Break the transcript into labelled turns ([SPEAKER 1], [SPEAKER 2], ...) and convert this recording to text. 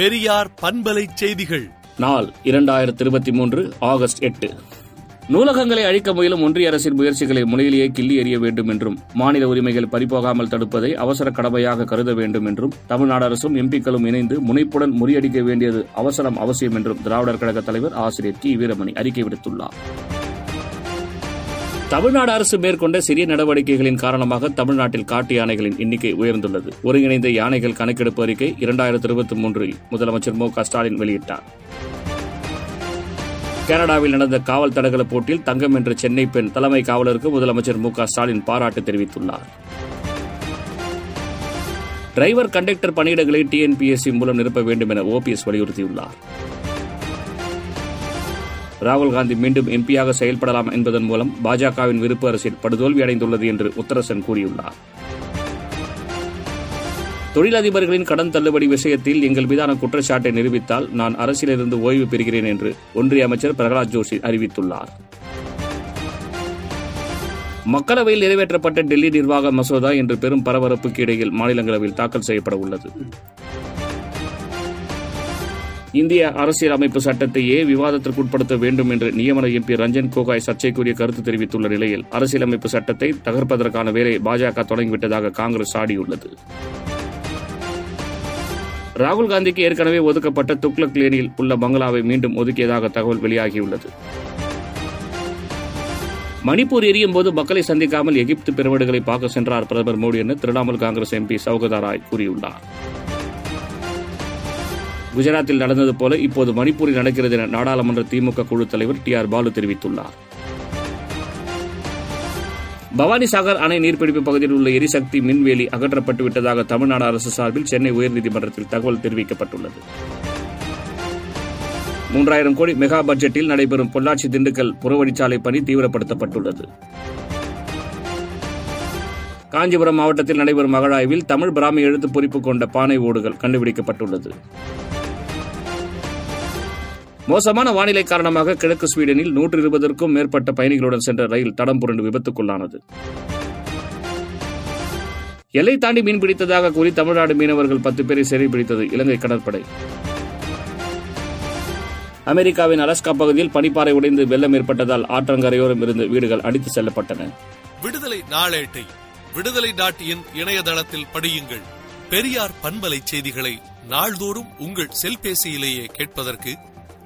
[SPEAKER 1] பெரியார் பண்பலை செய்திகள்.
[SPEAKER 2] நாள் இரண்டாயிரத்தி இருபத்தி மூன்று ஆகஸ்ட் எட்டு. நூலகங்களை அழிக்க முயலும் ஒன்றிய அரசின் முயற்சிகளை முனையிலேயே கிள்ளி எறிய வேண்டும் என்றும் மாநில உரிமைகள் பறிபோகாமல் தடுப்பதை அவசர கடமையாக கருத வேண்டும் என்றும் தமிழ்நாடு அரசும் எம்பிக்களும் இணைந்து முனைப்புடன் முறியடிக்க வேண்டியது அவசரம் அவசியம் என்றும் திராவிடர் கழக தலைவர் ஆசிரியர் டி வீரமணி அறிக்கை விடுத்துள்ளார். தமிழ்நாடு அரசு மேற்கொண்ட சிறிய நடவடிக்கைகளின் காரணமாக தமிழ்நாட்டில் காட்டு யானைகளின் எண்ணிக்கை உயர்ந்துள்ளது. ஒருங்கிணைந்த யானைகள் கணக்கெடுப்பு அறிக்கை இரண்டாயிரத்தி இருபத்தி மூன்றில் முதலமைச்சர் மு க ஸ்டாலின் வெளியிட்டார். கனடாவில் நடந்த காவல் தடகள போட்டியில் தங்கம் என்ற சென்னை பெண் தலைமை காவலருக்கு முதலமைச்சர் மு க ஸ்டாலின் பாராட்டு தெரிவித்துள்ளார். டிரைவர் கண்டக்டர் பணியிடங்களை டிஎன்பிஎஸ்சி மூலம் நிரப்ப வேண்டும் என ஓபிஎஸ் வலியுறுத்தியுள்ளார். ராகுல் காந்தி மீண்டும் எம்பியாக செயல்படலாம் என்பதன் மூலம் பாஜகவின் விருப்பு அரசியல் படுதோல்வி அடைந்துள்ளது என்று உத்தரசன் கூறியுள்ளார். தொழிலதிபர்களின் கடன் தள்ளுபடி விஷயத்தில் எங்கள் மீதான குற்றச்சாட்டை நிரூபித்தால் நான் அரசியலிருந்து ஓய்வு பெறுகிறேன் என்று ஒன்றிய அமைச்சர் பிரகலாத் ஜோஷி அறிவித்துள்ளார். மக்களவையில் நிறைவேற்றப்பட்ட டெல்லி நிர்வாக மசோதா இன்று பெரும் பரபரப்புக்கு இடையில் மாநிலங்களவையில் தாக்கல் செய்யப்பட உள்ளது. இந்திய அரசியல் அமைப்பு சட்டத்தையே விவாதத்திற்குட்படுத்த வேண்டும் என்று நியமன எம்பி ரஞ்சன் கோகாய் சர்ச்சைக்குரிய கருத்து தெரிவித்துள்ள நிலையில் அரசியலமைப்பு சட்டத்தை தகர்ப்பதற்கான வேலை பாஜக தொடங்கிவிட்டதாக காங்கிரஸ் சாடியுள்ளது. ராகுல் காந்திக்கு ஏற்கனவே ஒதுக்கப்பட்ட துக்ளக் லேனியில் உள்ள பங்களாவை மீண்டும் ஒதுக்கியதாக தகவல் வெளியாகியுள்ளது. மணிப்பூர் எரியும் போது மக்களை சந்திக்காமல் எகிப்து பிரமிடுகளை பார்க்க சென்றார் பிரதமர் மோடி என திரிணாமுல் காங்கிரஸ் எம்பி சௌகதா ராய் கூறியுள்ளார். குஜராத்தில் நடந்தது போல இப்போது மணிப்பூரில் நடக்கிறது என நாடாளுமன்ற திமுக குழு தலைவர் டி ஆர் பாலு தெரிவித்துள்ளார். பவானிசாகர் அணை நீர்பிடிப்பு பகுதியில் உள்ள எரிசக்தி மின்வேலி அகற்றப்பட்டு விட்டதாக தமிழ்நாடு அரசு சார்பில் சென்னை உயர்நீதிமன்றத்தில் தகவல் தெரிவிக்கப்பட்டுள்ளது. மூன்றாயிரம் கோடி மெகா பட்ஜெட்டில் நடைபெறும் பொள்ளாச்சி திண்டுக்கல் புறவழிச்சாலை பணி தீவிரப்படுத்தப்பட்டுள்ளது. காஞ்சிபுரம் மாவட்டத்தில் நடைபெறும் அகழாய்வில் தமிழ் பிராமி எழுத்து பொறிப்பு கொண்ட பானை ஓடுகள் கண்டுபிடிக்கப்பட்டுள்ளது. மோசமான வானிலை காரணமாக கிழக்கு ஸ்வீடனில் நூற்று இருபதற்கும் மேற்பட்ட பயணிகளுடன் சென்ற ரயில் தடம் புரண்டு விபத்துக்குள்ளானது. எல்லை தாண்டி மீன் பிடித்ததாக கூறி தமிழ்நாடு மீனவர்கள் பத்து பேரை சிறைபிடித்தது இலங்கை கடற்படை. அமெரிக்காவின் அலஸ்கா பகுதியில் பனிப்பாறை உடைந்து வெள்ளம் ஏற்பட்டதால் ஆற்றங்கரையோரம் இருந்து வீடுகள் அடித்து செல்லப்பட்டன.
[SPEAKER 1] விடுதலை நாளேட்டை விடுதலை நாட்டியின் இணையதளத்தில் படியுங்கள். பெரியார் பண்பலை செய்திகளை நாள்தோறும் உங்கள் செல்பேசியிலேயே கேட்பதற்கு